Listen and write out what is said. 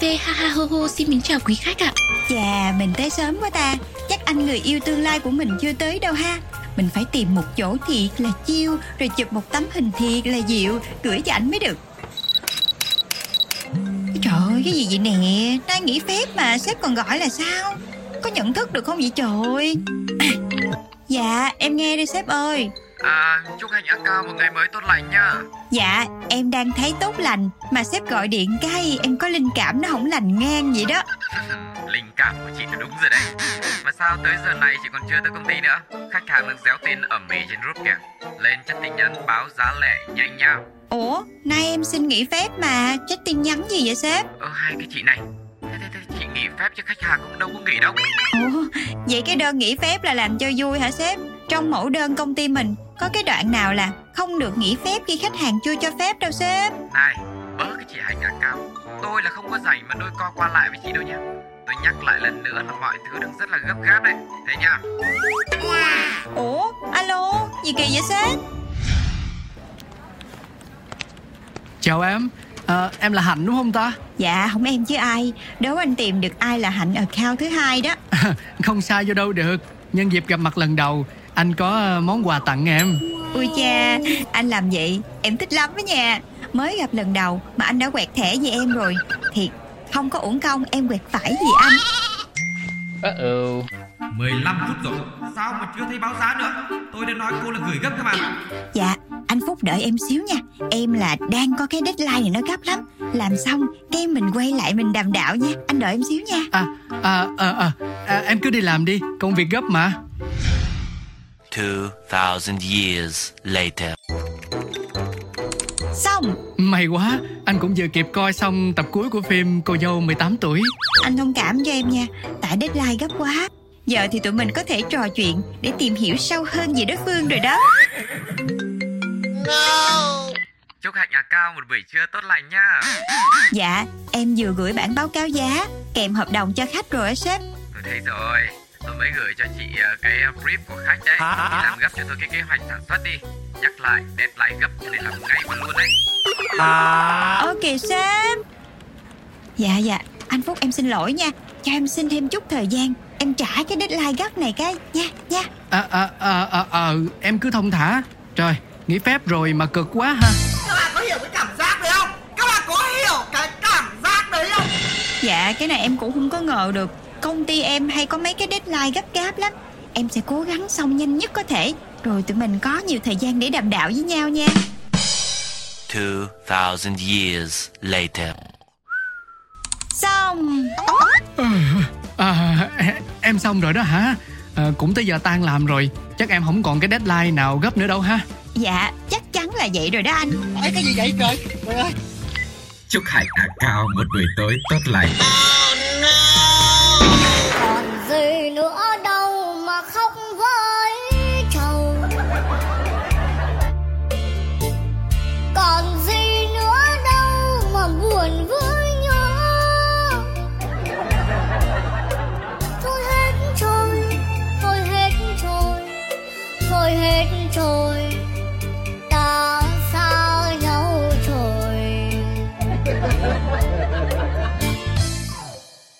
V ha ha ho ho xin kính chào quý khách ạ. Chà, mình tới sớm quá ta. Chắc anh người yêu tương lai của mình chưa tới đâu ha. Mình phải tìm một chỗ thiệt là chiêu rồi chụp một tấm hình thiệt là dịu gửi cho ảnh mới được. Trời ơi, cái gì vậy nè? Đang nghỉ phép mà sếp còn gọi là sao? Có nhận thức được không vậy trời? À, dạ, em nghe đây sếp ơi. À, chúc anh ăn cao một ngày mới tốt lành nha. Dạ, em đang thấy tốt lành. Mà sếp gọi điện cái em có linh cảm nó không lành ngang vậy đó. Linh cảm của chị là đúng rồi đấy. Mà sao tới giờ này chị còn chưa tới công ty nữa? Khách hàng đang déo tên ở Mỹ trên group kìa. Lên chất tin nhắn báo giá lẻ nhanh nha. Ủa, nay em xin nghỉ phép mà. Chắc tin nhắn gì vậy sếp? Ơ hai cái chị này. Thế, thế, thế, Chị nghỉ phép chứ khách hàng cũng đâu có nghỉ đâu. Ủa, vậy cái đơn nghỉ phép là làm cho vui hả sếp? Trong mẫu đơn công ty mình có cái đoạn nào là không được nghỉ phép khi khách hàng chưa cho phép đâu sếp? Này bớ cái chị hành ngạc cao. Tôi là không có rảnh mà đôi co qua lại với chị đâu nha. Tôi nhắc lại lần nữa là mọi thứ đang rất là gấp gáp đấy. Thế nha. Ủa alo gì kỳ vậy sếp? Chào em. À, Em là Hạnh đúng không ta? Dạ không em chứ ai. Đố anh tìm được ai là Hạnh account thứ hai đó. Không sai vô đâu được. Nhân dịp gặp mặt lần đầu anh có ờ, món quà tặng em. Ui cha Anh làm vậy Em thích lắm đó nha. Mới gặp lần đầu Mà anh đã quẹt thẻ với em rồi. Thiệt Không có uổng công Em quẹt phải gì anh? Uh-oh. 15 phút rồi. Sao mà chưa thấy báo giá nữa? Tôi đã nói cô là gửi gấp cơ mà Dạ anh Phúc đợi em xíu nha. Em là đang có cái deadline này nó gấp lắm. Làm xong cái mình quay lại mình đàm đạo nha. Anh đợi em xíu nha. À à à, à, à em cứ đi làm đi. Công việc gấp mà 2,000 years later. Xong. May quá Anh cũng vừa kịp coi xong tập cuối của phim Cô dâu 18 tuổi. Anh thông cảm cho em nha Tại deadline gấp quá. Giờ thì tụi mình có thể trò chuyện Để tìm hiểu sâu hơn về đối phương rồi đó. No. Chúc Hạnh nhà cao một buổi trưa tốt lành nha. Dạ Em vừa gửi bản báo cáo giá Kèm hợp đồng cho khách rồi á sếp. Tôi thấy rồi tôi mới gửi cho chị ờ, cái ờ, brief của khách đấy. Chị làm gấp cho tôi cái kế hoạch sản xuất đi. Nhắc lại deadline gấp để làm ngay và luôn đấy. À. ok sếp. Dạ dạ. Anh phúc em xin lỗi nha. Cho em xin thêm chút thời gian. Em trả cái deadline gấp này cái. Nha nha. À à à à, à em cứ thông thả. Trời nghỉ phép rồi mà cực quá ha. Các bạn có hiểu cái cảm giác đấy không? Các bạn có hiểu cái cảm giác đấy không? Dạ cái này em cũng không có ngờ được công ty em hay có mấy cái deadline gấp gáp lắm. Em sẽ cố gắng xong nhanh nhất có thể. Rồi tụi mình có nhiều thời gian để đàm đạo với nhau nha. 2000 years later. Xong. À, em xong rồi đó hả? À, cũng tới giờ tan làm rồi. Chắc em không còn cái deadline nào gấp nữa đâu ha. Dạ chắc chắn là vậy rồi đó anh. Ấy cái gì vậy trời? Trời ơi. Chúc hạnh hạ cao một buổi tối tốt lành